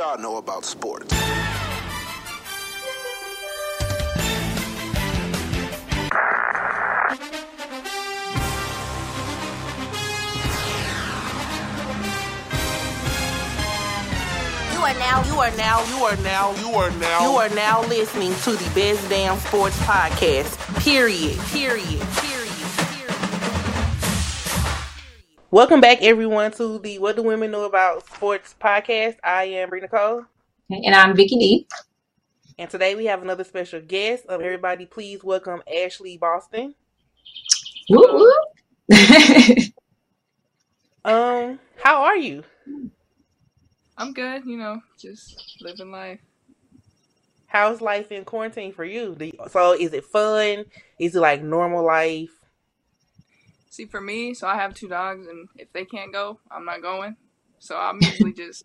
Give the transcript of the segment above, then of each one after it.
y'all know about sports. You are now, you are now, you are now, you are now, you are now listening to the Best Damn Sports Podcast. Period. Period. Period. Welcome back, everyone, to the What Do Women Know About Sports podcast. I am Bree Nicole, And I'm Vicky D. and today we have another special guest. Um, everybody, please welcome Ashley Boston. Woo woo. Um, how are you? I'm good, you know, just living life. How's life in quarantine for you? Do you- so, is it fun? Is it like normal life? See, for me, so I have two dogs, and if they can't go, I'm not going. So I'm usually just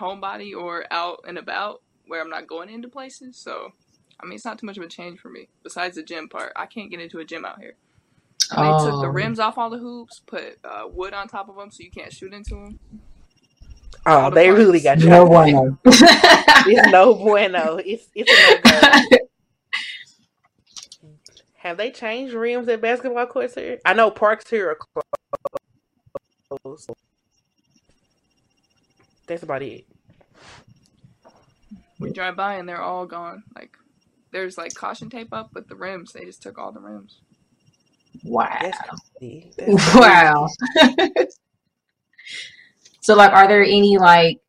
homebody or out and about where I'm not going into places. So, I mean, it's not too much of a change for me. Besides the gym part, I can't get into a gym out here. They took the Oh. rims off all the hoops, put uh, wood on top of them so you can't shoot into them. Oh, the they really got you. No bueno. It's no bueno. It's it's a no go. Have they changed rims at basketball courts here? I know parks here are closed. That's about it. We drive by and they're all gone. Like, there's like caution tape up, but the rims, they just took all the rims. wow. That's crazy. That's crazy. Wow. so like are there any like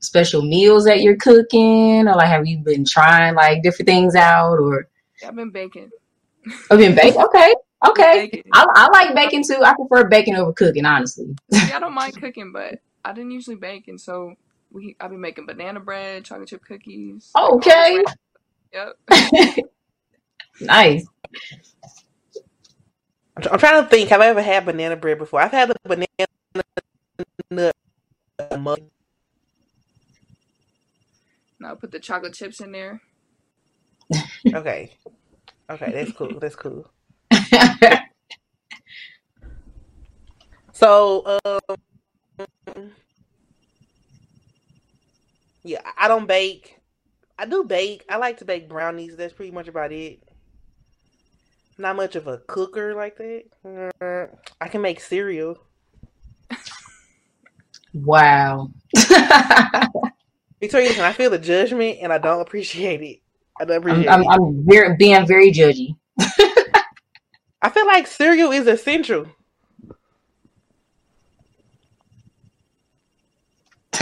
special meals that you're cooking or like have you been trying like different things out or Yeah, I've been baking. I've been baking? Okay. Okay. Baking. I, I like baking too. I prefer baking over cooking, honestly. See, I don't mind cooking, but I didn't usually bake, and so we I've been making banana bread, chocolate chip cookies. Okay. Yep. nice. I'm, trying to think. Have I ever had banana bread before? I've had the banana nut mug. Now put the chocolate chips in there. Okay, okay, that's cool. That's cool. So, um, yeah, I don't bake. I do bake. I like to bake brownies. That's pretty much about it. Not much of a cooker like that. Uh, I can make cereal. wow. Victoria, I feel the judgment and I don't appreciate it. I don't I'm, appreciate I'm. I'm very, being very judgy. I feel like cereal is essential.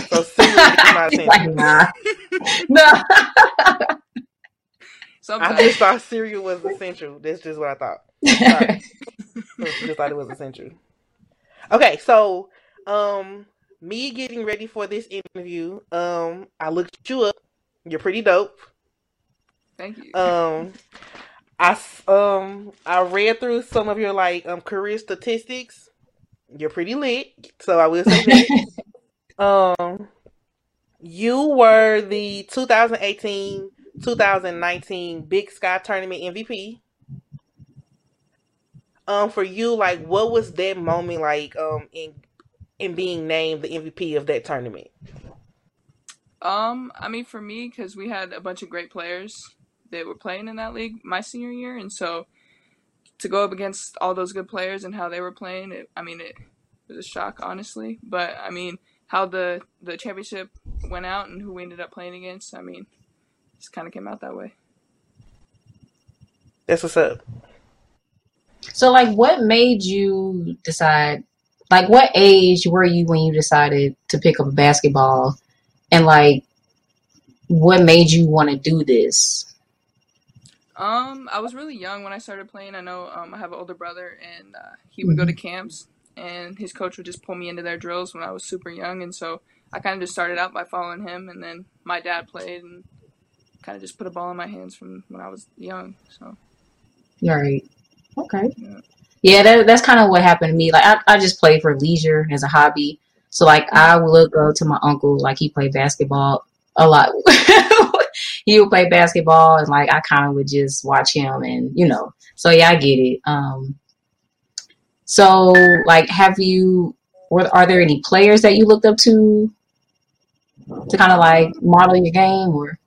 So cereal is not essential. like, nah. no. I just thought cereal was essential. That's just what I thought. Sorry. just thought it was essential. Okay, so um me getting ready for this interview, um, I looked you up. You're pretty dope. Thank you. Um I um I read through some of your like um career statistics. You're pretty lit, so I will say that. um you were the 2018 2019 Big Sky Tournament MVP. Um, for you, like, what was that moment like? Um, in in being named the MVP of that tournament. Um, I mean, for me, because we had a bunch of great players that were playing in that league my senior year, and so to go up against all those good players and how they were playing, it, I mean, it was a shock, honestly. But I mean, how the the championship went out and who we ended up playing against, I mean, just kind of came out that way. That's what's up. So, like, what made you decide? Like, what age were you when you decided to pick up a basketball? And, like, what made you want to do this? Um, I was really young when I started playing. I know um, I have an older brother, and uh, he would go to camps, and his coach would just pull me into their drills when I was super young, and so I kind of just started out by following him, and then my dad played, and kind of just put a ball in my hands from when I was young. So Right. Okay. Yeah. Yeah, that, that's kind of what happened to me. Like, I, I just play for leisure as a hobby. So, like, I would go to my uncle, like, he played basketball a lot. he would play basketball, and, like, I kind of would just watch him, and, you know. So, yeah, I get it. Um, so, like, have you, or are there any players that you looked up to? to kind of like model your game, or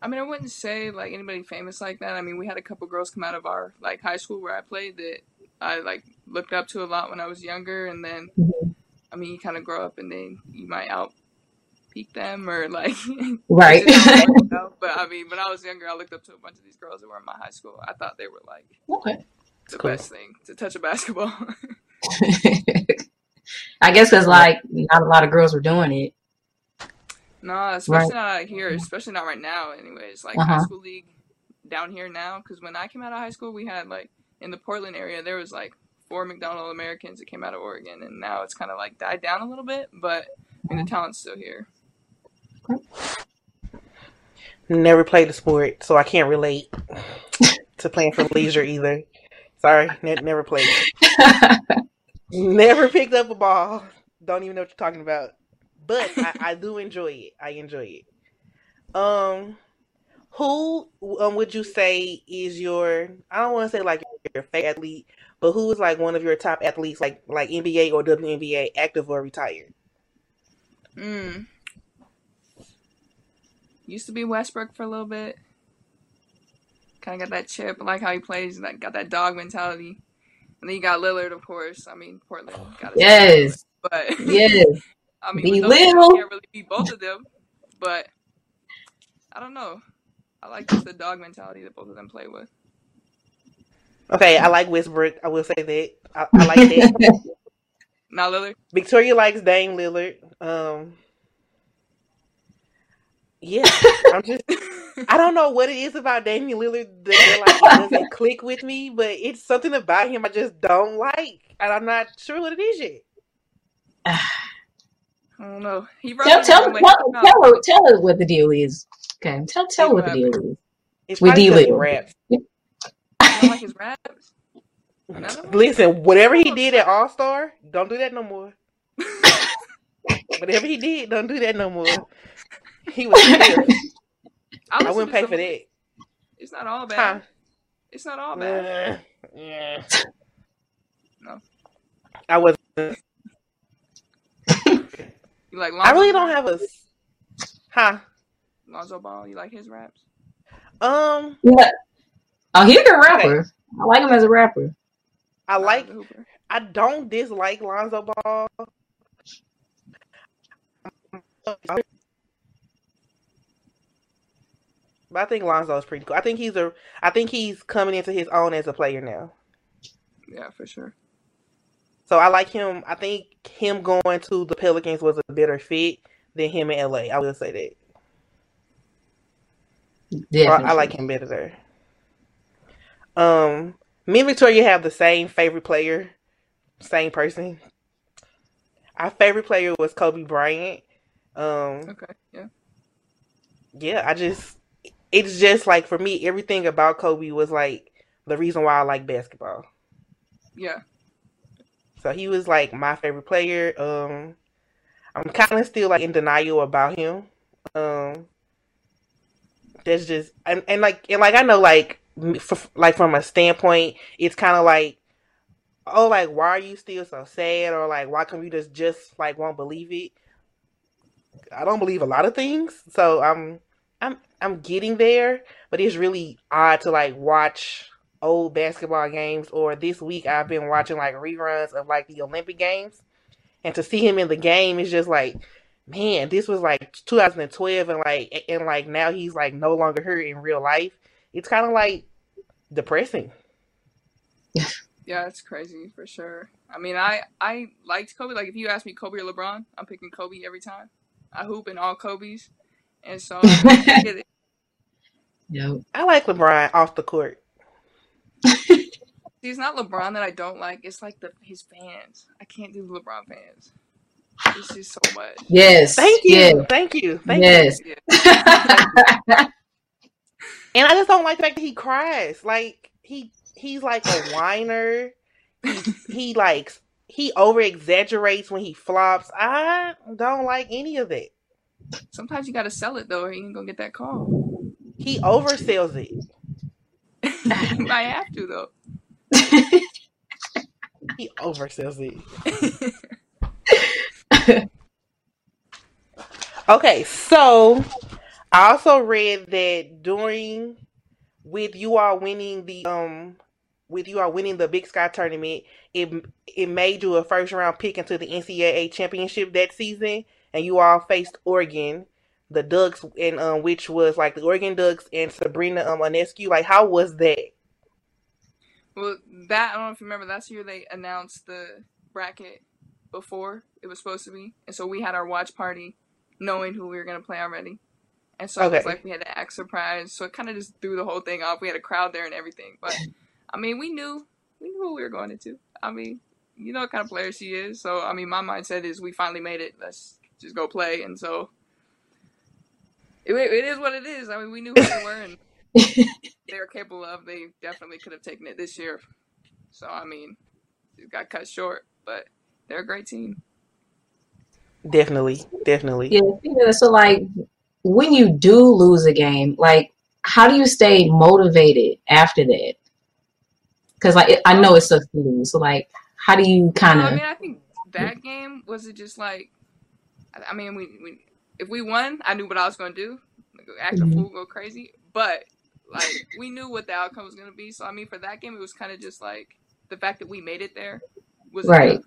I mean, I wouldn't say like anybody famous like that. I mean, we had a couple girls come out of our like high school where I played that I like looked up to a lot when I was younger, and then Mhm. I mean, you kind of grow up and then you might out peak them or like right? it's just how it works out. But I mean, when I was younger, I looked up to a bunch of these girls that were in my high school. I thought they were like okay. It's the Cool. best thing to touch a basketball. I guess because like not a lot of girls were doing it. no, especially not out here, especially not right now. Anyways, like Uh-huh. high school league down here now, because when I came out of high school, we had like in the Portland area, there was like four McDonald Americans that came out of Oregon, and now it's kind of like died down a little bit, but I mean the talent's still here. Never played the sport, so I can't relate to playing for leisure either. Sorry, ne- never played. Never picked up a ball. Don't even know what you're talking about. But I, I do enjoy it. I enjoy it. Um, who um would you say is your? I don't want to say like your favorite athlete, but who is like one of your top athletes, like like NBA or WNBA, active or retired? Mm. Used to be Westbrook for a little bit. Kind of got that chip. I like how he plays. Like got that dog mentality. And then you got Lillard, of course. I mean, Portland got yes, but yes. I mean, Be with those two, Lil. I can't really beat both of them. But I don't know. I like just the dog mentality that both of them play with. Okay, I like Westbrook. I will say that. I, I like that. Not Lillard. Victoria likes Dame Lillard. Um, yeah, I'm just. I don't know what it is about Damian Lillard that like it doesn't click with me, but it's something about him I just don't like, and I'm not sure what it is yet. I don't know. He tell tell the way tell he tell her tell her what the deal is. Okay, tell tell her what the deal is. It's With probably because he D-Lil. raps. I don't like his raps. None of them? Listen, whatever he did at All Star, don't do that no more. Whatever he did, don't do that no more. He was. stiff. I wouldn't pay for that. It's not all Huh? bad. It's not all bad. Uh, yeah. No. I was. You like Lonzo I really don't have a. Huh? Lonzo Ball. You like his raps? Um, Yeah. Oh, he's a good rapper. I like him as a rapper. I like. Hooper. I don't dislike Lonzo Ball. But I think Lonzo is pretty cool. I think he's a. I think he's coming into his own as a player now. Yeah, for sure. So I like him. I think him going to the Pelicans was a better fit than him in LA. I will say that. So Definitely. I, I like him better there. Um, me and Victoria have the same favorite player, same person. Our favorite player was Kobe Bryant. Um, Okay. Yeah. yeah, I just, it's just like for me, everything about Kobe was like the reason why I like basketball. Yeah. So he was like my favorite player. Um, I'm kind of still like in denial about him. Um, that's just and, and like and like I know like f like from a standpoint, it's kind of like oh like why are you still so sad or like why come you just just like won't believe it? I don't believe a lot of things, so I'm I'm I'm getting there, but it's really odd to like watch old basketball games or this week I've been watching like reruns of like the Olympic games and to see him in the game is just like man this was like 2012 and like and like now he's like no longer here in real life it's kind of like depressing Yeah, it's crazy for sure. I mean, I I liked Kobe. Like, if you ask me Kobe or LeBron, I'm picking Kobe every time. I hoop in all Kobe's, and so I get it. Yep. I like LeBron off the court He's not LeBron that I don't like. It's like the his fans. I can't do the LeBron fans. It's just so much. Yes. thank you Yes. thank you thank you Yes. Yeah. and I just don't like the fact that he cries like he he's like a whiner he, he like he over exaggerates when he flops I don't like any of that Sometimes you gotta sell it though, or you ain't gonna get that call. he oversells it might have to though. he oversells it Okay, so I also read that during with you all winning the um with you all winning the Big Sky tournament, it it made you a first round pick into the NCAA championship that season, and you all faced Oregon, the Ducks, and um which was like the Oregon Ducks and Sabrina um Ionescu. Like, how was that? Well, that I don't know if you remember. That's the year they announced the bracket before it was supposed to be, and so we had our watch party, knowing who we were gonna play already. And so it was like we had to act surprised. So it kind of just threw the whole thing off. We had a crowd there and everything. But I mean, we knew we knew who we were going into. I mean, you know what kind of player she is. So I mean, my mindset is we finally made it. Let's just go play. And so it, it is what it is. I mean, we knew who they were and they were capable of. They definitely could have taken it this year. So I mean, it got cut short, but they're a great team. Definitely, definitely. Yeah, yeah, so like when you do lose a game, like how do you stay motivated after that? Because like I know it's tough to lose, so like how do you kind Well, I of? mean, I think that game was it just like, I I mean, we, we if we won, I knew what I was going to do, like, act a fool, go crazy. But like we knew what the outcome was going to be. So I mean, for that game, it was kind of just like the fact that we made it there was Right. enough.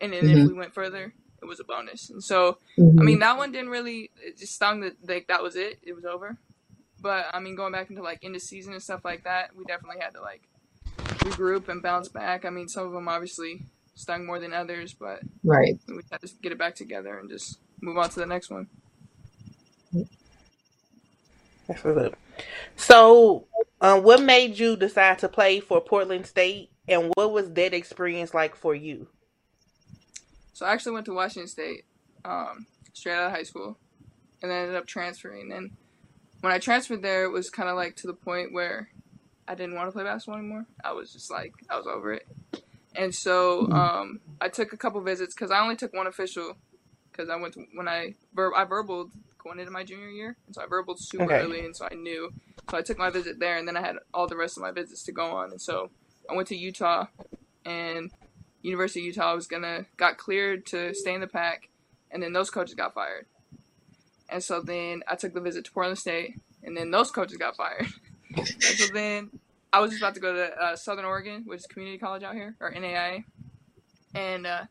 And then if we went further, it was a bonus. And so I Mhm. mean, that one didn't really. It just stung that like that was it. It was over. But I mean, going back into like end of season and stuff like that, we definitely had to like regroup and bounce back. I mean, some of them obviously stung more than others, but right. we had to get it back together and just move on to the next one. That's what's up. So, um, what made you decide to play for Portland State, and what was that experience like for you? So I actually went to Washington State um, straight out of high school, and then ended up transferring. And when I transferred there, it was kind of like to the point where I didn't want to play basketball anymore. I was just like I was over it. And so um, I took a couple visits because I only took one official because I went to when I ver- I verbaled going into my junior year, and so I verbaled super Okay. early, and so I knew. So I took my visit there, and then I had all the rest of my visits to go on, and so I went to Utah, and University of Utah was gonna got cleared to stay in the Pac, and then those coaches got fired, and so then I took the visit to Portland State, and then those coaches got fired, and so then I was just about to go to uh, Southern Oregon, which is community college out here, or NAIA, and uh,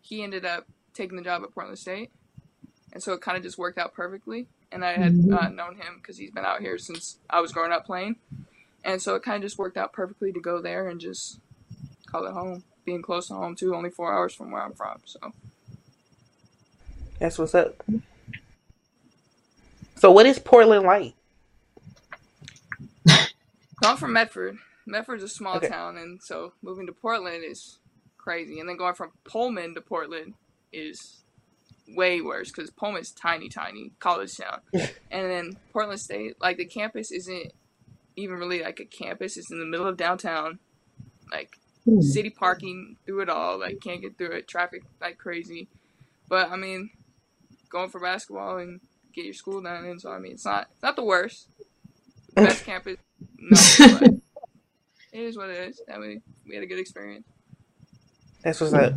he ended up taking the job at Portland State, and so it kind of just worked out perfectly. And I had uh, known him because he's been out here since I was growing up playing, and so it kind of just worked out perfectly to go there and just call it home. Being close to home too, only four hours from where I'm from. So That's what's up. So, what is Portland like? I'm from Medford. Medford's a small Okay. town, and so moving to Portland is crazy. And then going from Pullman to Portland is way worse because Pullman's tiny, tiny college town. and then Portland State, like the campus isn't even really like a campus. It's in the middle of downtown, like Hmm. city parking through it all. Like can't get through it. Traffic like crazy. But I mean, going for basketball and get your school done. And so I mean, it's not it's not the worst. Best campus, no. It is what it is. I mean, we had a good experience. That's what's up.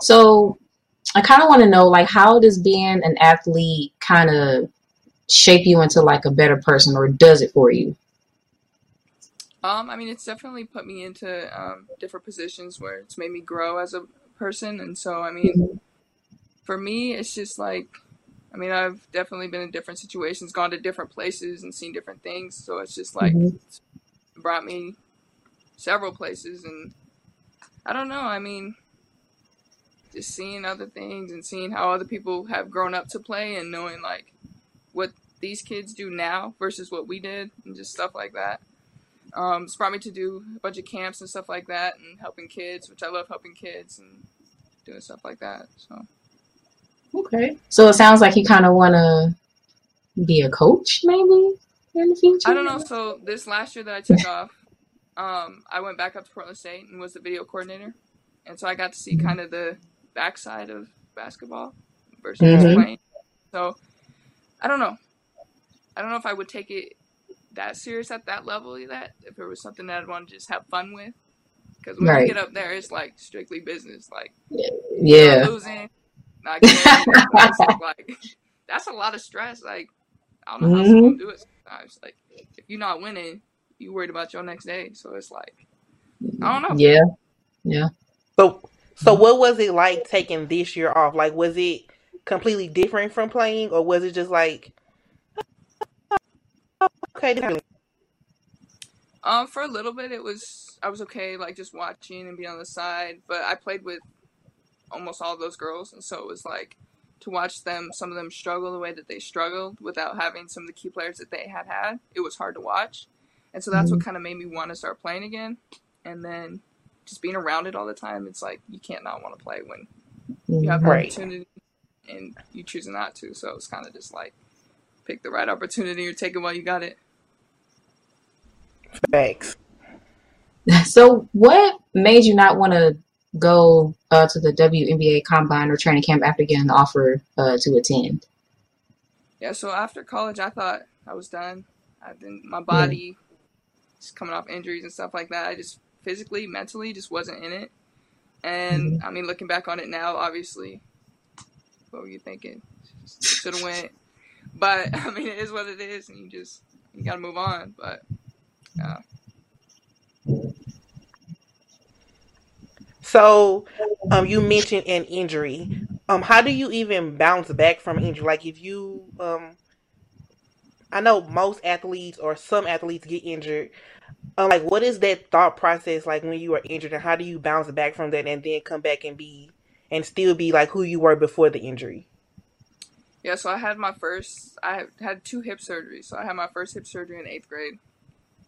So I kind of want to know, like, how does being an athlete kind of shape you into like a better person, or does it for you? Um, I mean, it's definitely put me into um, different positions where it's made me grow as a person. And so, I mean, for me, it's just like, I mean, I've definitely been in different situations, gone to different places, and seen different things. So it's just like Mhm. it's brought me several places, and I don't know. I mean, just seeing other things and seeing how other people have grown up to play, and knowing like what these kids do now versus what we did, and just stuff like that. Um, it's brought me to do a bunch of camps and stuff like that, and helping kids, which I love helping kids and doing stuff like that. So. Okay. So it sounds like you kind of want to be a coach, maybe in the future. I don't know. So this last year that I took off, um, I went back up to Portland State and was the video coordinator, and so I got to see kind of the backside of basketball versus just Mhm. playing. So I don't know. I don't know if I would take it that serious at that level. That if it was something that I'd want to just have fun with, because when Right. you get up there, it's like strictly business. Like Yeah. losing, I can't do that. But it's just like that's a lot of stress. Like I don't know how someone hmm do it sometimes. Like if you're not winning, you worried about your next day. So it's like I don't know. Yeah, yeah. So, so what was it like taking this year off? Like, was it completely different from playing, or was it just like, okay, Um, for a little bit, it was I was okay, like just watching and being on the side. But I played with almost all those girls, and so it was like to watch them, some of them struggle the way that they struggled without having some of the key players that they had had. It was hard to watch, and so that's what Mhm. kind of made me want to start playing again. And then just being around it all the time, it's like you can't not want to play when you have the Mhm. Right. opportunity and you choose not to. So it's kind of just like pick the right opportunity or take it while you got it. Thanks. So, what made you not want to go uh, to the WNBA combine or training camp after getting the offer uh, to attend? Yeah, so after college, I thought I was done. I didn't, my Yeah. body, just coming off injuries and stuff like that, I just physically, mentally, just wasn't in it. And Mhm. I mean, looking back on it now, obviously, what were you thinking? Should have went. But I mean, it is what it is, and you just you gotta move on. But yeah, So, um, you mentioned an injury. Um, how do you even bounce back from injury? Like, if you, um, I know most athletes or some athletes get injured. Um, like, what is that thought process like when you are injured, and how do you bounce back from that and then come back and be and still be like who you were before the injury? yeah. So I had my first. I had two hip surgeries. So I had my first hip surgery in eighth grade,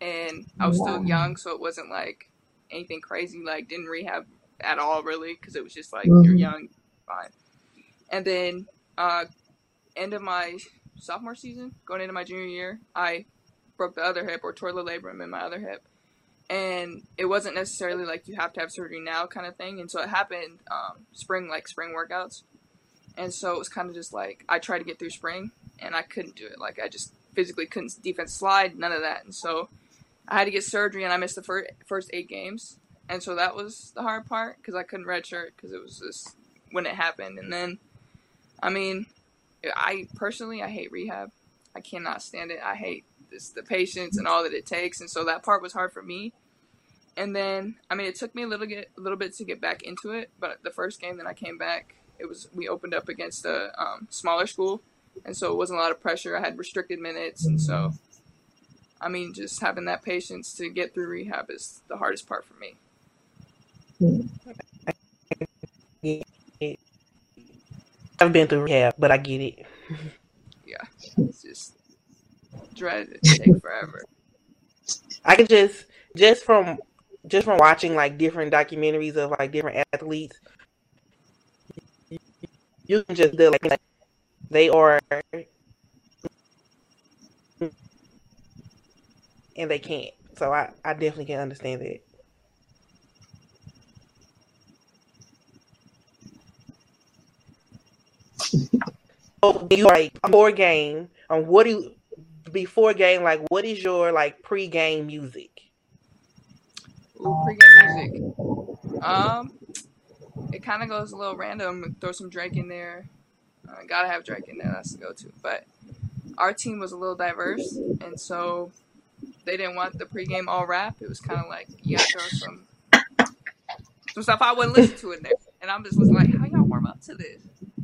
and I was still young, so it wasn't like anything crazy. Like didn't rehab at all really, because it was just like you're Mhm. young, fine. And then uh, end of my sophomore season, going into my junior year, I broke the other hip or tore the labrum in my other hip. And it wasn't necessarily like you have to have surgery now kind of thing. And so it happened um, spring, like spring workouts. And so it was kind of just like I tried to get through spring and I couldn't do it. Like I just physically couldn't defense slide, none of that. And so I had to get surgery and I missed the fir- first eight games. And so that was the hard part because I couldn't redshirt because it was just when it happened. And then, I mean, I personally I hate rehab. I cannot stand it. I hate this the patience and all that it takes. And so that part was hard for me. And then, I mean, it took me a little get a little bit to get back into it. But the first game that I came back, it was we opened up against a um, smaller school, and so it wasn't a lot of pressure. I had restricted minutes, and so, I mean, just having that patience to get through rehab is the hardest part for me. I've been through rehab, but I get it. Yeah, it's just dread it take forever. I can just just from just from watching like different documentaries of like different athletes, you can just do like they are and they can't. So I I definitely can understand that. So you like before game, um, what do you before game like? What is your like pre-game music? Ooh, pregame music. Um, it kind of goes a little random. Throw some Drake in there. Uh, gotta have Drake in there. That's the go-to. But our team was a little diverse, and so they didn't want the pregame all rap. It was kind of like gotta throw some some stuff I wouldn't listen to in there, and I'm just was like, how y'all warm up to this?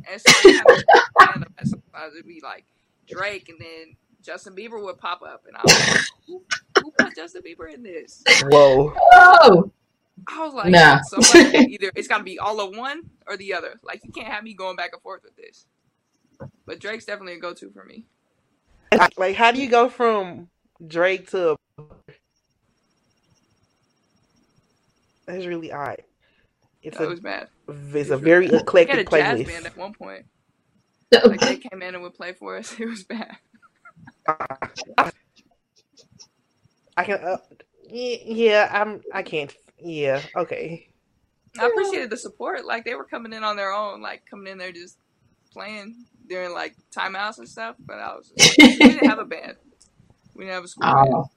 And so it kind of random. And sometimes it'd be like Drake, and then Justin Bieber would pop up, and I was like, who, who put Justin Bieber in this? Whoa. Oh, I was like, Nah. somebody either it's got to be all of one or the other. Like you can't have me going back and forth with this. But Drake's definitely a go-to for me. Like how do you go from Drake to That's really odd. It's That a was bad. it's a very We had a eclectic jazz playlist. band at one point. Like they came in and would play for us. It was bad. I can uh, yeah, yeah, I'm I can't yeah, okay. I appreciated the support. Like they were coming in on their own, like coming in there just playing during like timeouts and stuff. But I was just, we didn't have a band. We didn't have a school band. Oh.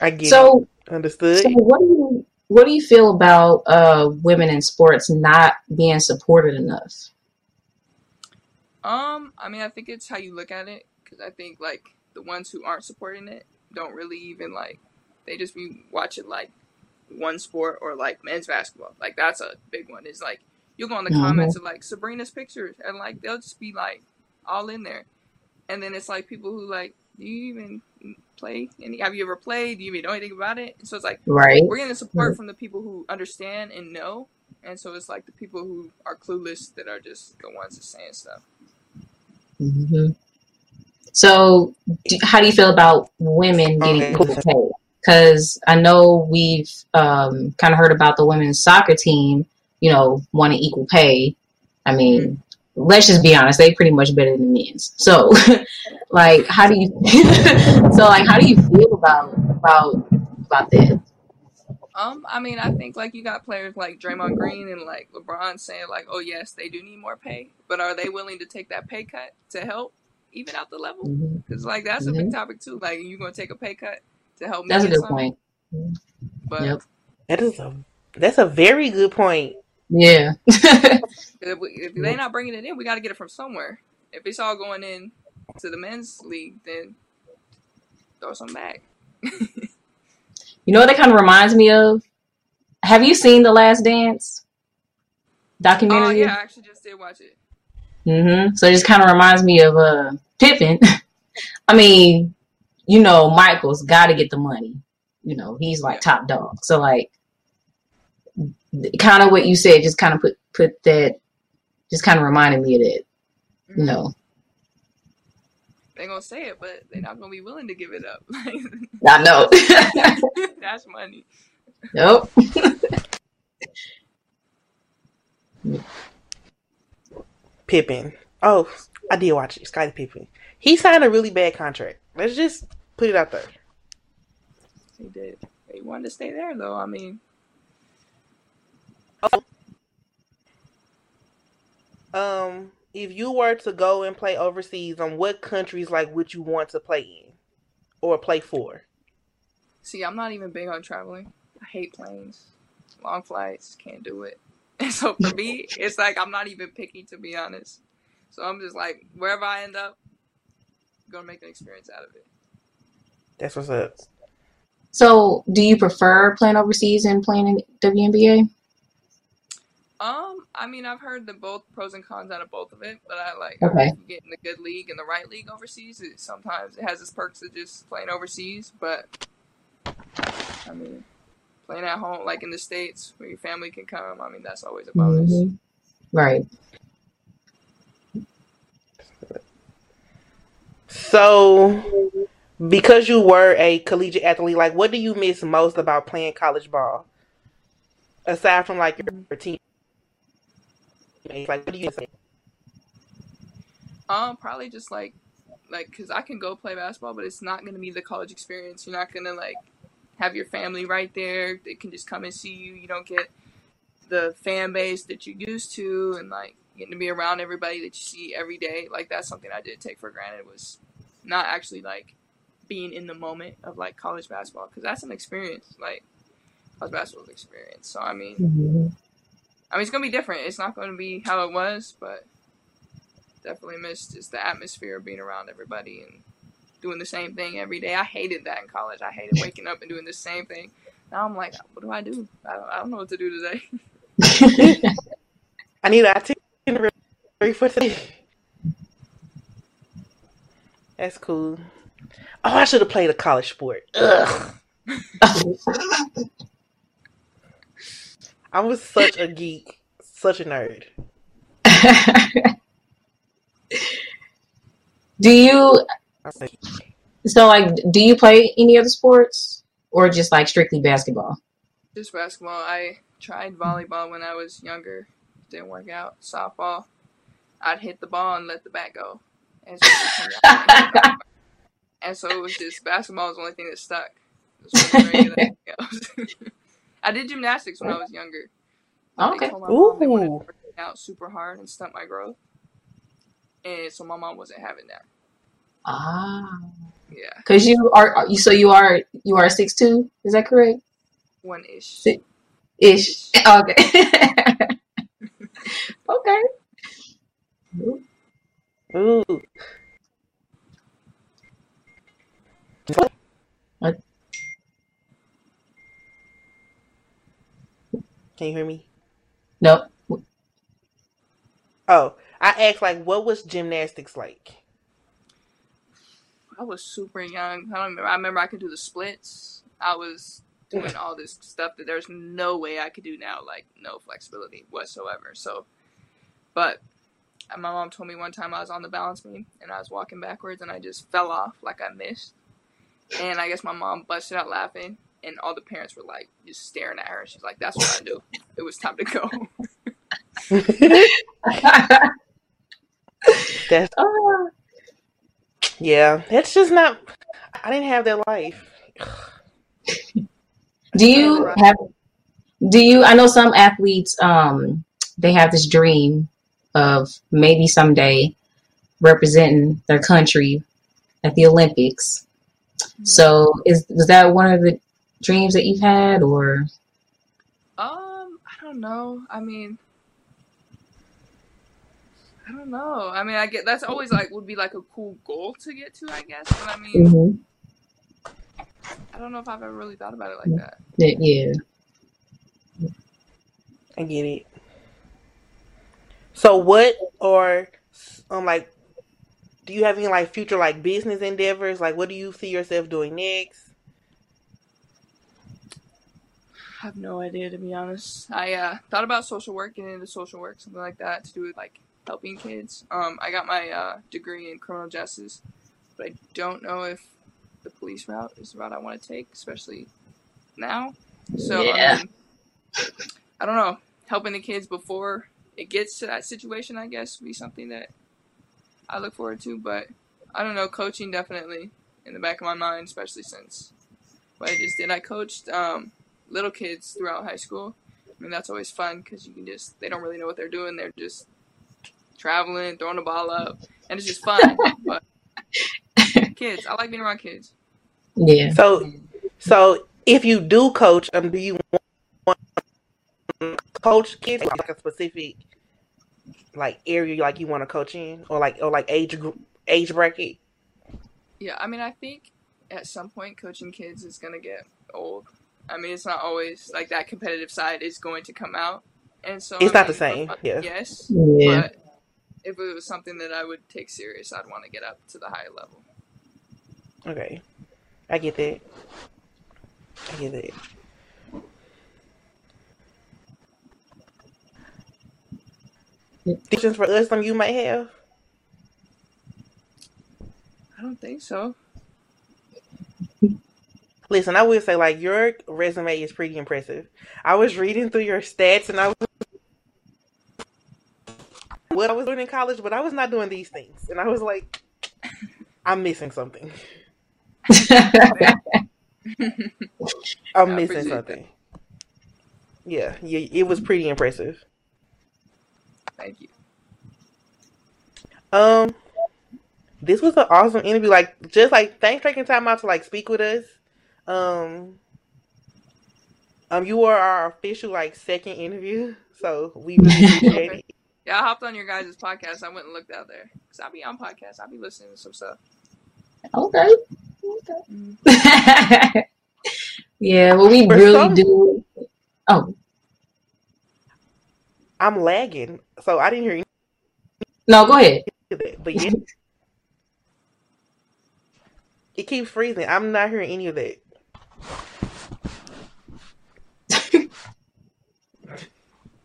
I get So, it. Understood. so what do you what do you feel about uh, women in sports not being supported enough? Um, I mean, I think it's how you look at it because I think like the ones who aren't supporting it don't really even like they just be watching like one sport or like men's basketball. Like that's a big one. Is like you'll go in the Mhm. comments of like Sabrina's pictures and like they'll just be like all in there, and then it's like people who like do you even play any? Have you ever played? Do you even know anything about it? So it's like Right. we're getting support from the people who understand and know, and so it's like the people who are clueless that are just the ones that saying stuff. hmm So, do, how do you feel about women getting Okay. equal pay? Because I know we've um, kind of heard about the women's soccer team, you know, wanting equal pay. I mean, let's just be honest; they pretty much better than the men's. So, like, how do you? so, like, how do you feel about about about that? Um, I mean, I think like you got players like Draymond Green and like LeBron saying like, "Oh yes, they do need more pay," but are they willing to take that pay cut to help even out the level? Because like that's a big topic too. Like, you gonna take a pay cut to help me That's a good something? point. But Yep. That is a that's a very good point. Yeah. if, we, if they not bringing it in, we got to get it from somewhere. If it's all going in to the men's league, then throw some back. You know what that kind of reminds me of? Have you seen The Last Dance documentary? Oh yeah, I actually just did watch it. Mm-hmm. So it just kind of reminds me of uh, Pippen. I mean, you know, Michael's got to get the money. You know, he's like Yeah. top dog. So like, kind of what you said, just kind of put put that, just kind of reminded me of that. You Mhm. know, They gonna say it, but they're not gonna be willing to give it up. I know. that's money. nope. Pippen. Oh, I did watch it. Scottie Pippen. He signed a really bad contract. Let's just put it out there. He did. He wanted to stay there though. I mean, Um, if you were to go and play overseas, on what countries like would you want to play in or play for? see, I'm not even big on traveling. I hate planes, long flights. Can't do it. And so for me, it's like I'm not even picky to be honest. So I'm just like wherever I end up, gonna make an experience out of it. That's what's up. So, do you prefer playing overseas and playing in WNBA? Um, I mean, I've heard the both pros and cons out of both of it, but I like Okay. if you get in a good league and the right league overseas. It, sometimes it has its perks of just playing overseas, but I mean, playing at home, like in the states where your family can come. I mean, that's always a bonus. Mhm. Right. So, because you were a collegiate athlete, like what do you miss most about playing college ball? Aside from like your, your team, like what do you miss? Um, probably just like, like, cause I can go play basketball, but it's not gonna be the college experience. You're not gonna like have your family right there. They can just come and see you. You don't get the fan base that you used to, and like getting to be around everybody that you see every day. Like that's something I did take for granted was not actually like being in the moment of like college basketball, cause that's an experience. Like college basketball is experience. So I mean, Mhm. I mean, it's gonna be different. It's not gonna be how it was, but definitely missed is the atmosphere of being around everybody and doing the same thing every day. I hated that in college. I hated waking up and doing the same thing. Now I'm like, what do I do? I don't, I don't know what to do today. I need an itinerary for today. That's cool. Oh, I should have played a college sport. Ugh. I was such a geek, such a nerd. do you I was like, so like do you play any other sports or just like strictly basketball? Just basketball. I tried volleyball when I was younger. Didn't work out. Softball. I'd hit the ball and let the bat go. And so, it would come down. and so it was just basketball was the only thing that stuck. It wasn't very good at anything else. I did gymnastics when I was younger. But Okay. They told my mom they wanted to Ooh. work out super hard and stunt my growth. And so my mom wasn't having that. Ah, Yeah, because you are are- you so you are you are six two. Is that correct? one ish. Si- Ish. Okay. okay. Ooh. What? Can you hear me? Nope. Oh, I asked like, what was gymnastics like? I was super young. I don't remember. I remember I could do the splits. I was doing all this stuff that there's no way I could do now. Like no flexibility whatsoever. So, but my mom told me one time I was on the balance beam and I was walking backwards and I just fell off like I missed. And I guess my mom busted out laughing and all the parents were like just staring at her. She's like, "That's what I do." It was time to go. That's Ah. yeah. That's just not. I didn't have that life. do you have? Do you? I know some athletes. Um, they have this dream of maybe someday representing their country at the Olympics. So, is was that one of the dreams that you've had, or Um, I don't know. I mean, I don't know. I mean, I get that's always like would be like a cool goal to get to, I guess. But I mean, Mhm. I don't know if I've ever really thought about it like that. yeah? I get it. So what or um like do you have any like future like business endeavors? Like what do you see yourself doing next? I have no idea to be honest. I uh, thought about social work, getting into social work, something like that, to do with like helping kids. Um, I got my uh, degree in criminal justice, but I don't know if the police route is the route I want to take, especially now. So Yeah. I, I don't know. Helping the kids before it gets to that situation, I guess, would be something that I look forward to. But I don't know. Coaching definitely in the back of my mind, especially since what I just did. I coached um, little kids throughout high school. I mean, that's always fun because you can just, they don't really know what they're doing. They're just traveling, throwing the ball up, and it's just fun. but kids, I like being around kids. Yeah. So so if you do coach, um do you want to coach kids like a specific like area like you want to coach in or like or like age group age bracket? Yeah, I mean, I think at some point coaching kids is going to get old. I mean, it's not always like that competitive side is going to come out. And so It's I not the same, for yeah. Yes, Yeah. but if it was something that I would take serious, I'd want to get up to the higher level. Okay. I get that. I get that. Questions for us, some you might have. I don't think so. Listen, I would say like your resume is pretty impressive. I was reading through your stats and I was what I was doing in college, but I was not doing these things. And I was like, I'm missing something. I'm missing something. Yeah, yeah, it was pretty impressive. Thank you. Um, this was an awesome interview. Like, just like thanks for taking time out to like speak with us. Um, um, you are our official like second interview, so we really appreciate it. Yeah, I hopped on your guys' podcast. I went and looked out there because I'll be on podcasts. I'll be listening to some stuff. okay. Okay. Yeah, well, we For really some- do. Oh I'm lagging, so I didn't hear any no, go ahead. But yeah, it keeps freezing. I'm not hearing any of that.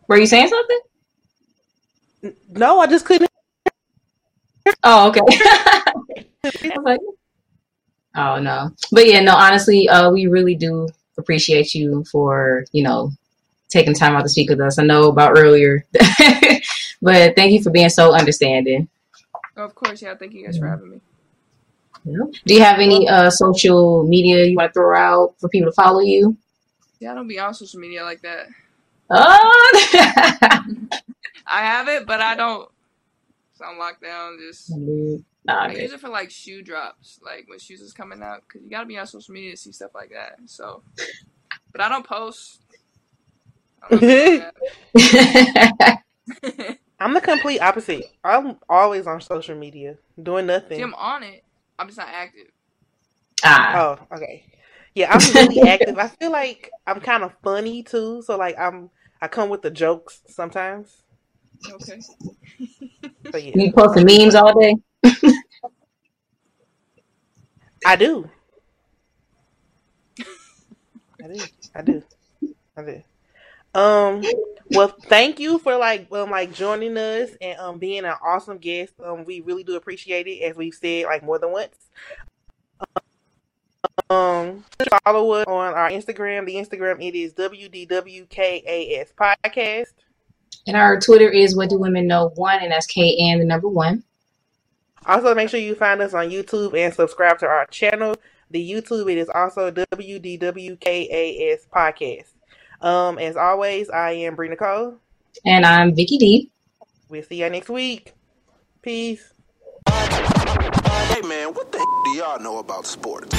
Were you saying something? No, I just couldn't. Oh, okay. I was like, oh no, but yeah, no. Honestly, uh, we really do appreciate you for you know taking time out to speak with us. I know about earlier, but thank you for being so understanding. Of course, yeah. Thank you guys for having me. Do you have any uh, social media you want to throw out for people to follow you? Yeah, I don't be on social media like that. Oh, I have it, but I don't. So I'm locked down. Just Nah, I man. use it for like shoe drops, like when shoes is coming out, because you gotta be on social media to see stuff like that. So, but I don't post. I'm, I'm the complete opposite. I'm always on social media doing nothing. See, I'm on it. I'm just not active. ah, Oh, okay. Yeah, I'm really active. I feel like I'm kind of funny too, so like I'm I come with the jokes sometimes. Okay. So yeah, you posting memes all day? I do. I do. I do. I do. Um. Well, thank you for like um like joining us and um being an awesome guest. Um, we really do appreciate it, as we've said like more than once. Um, follow us on our Instagram. The Instagram it is WDWKAS podcast. And our Twitter is What Do Women Know One, and that's K and the number one. Also, make sure you find us on YouTube and subscribe to our channel. The YouTube it is also WDWKAS podcast. Um, as always, I am Brina Cole. And I'm Vicky D. We'll see you next week. Peace. Hey man, what the do y'all know about sports?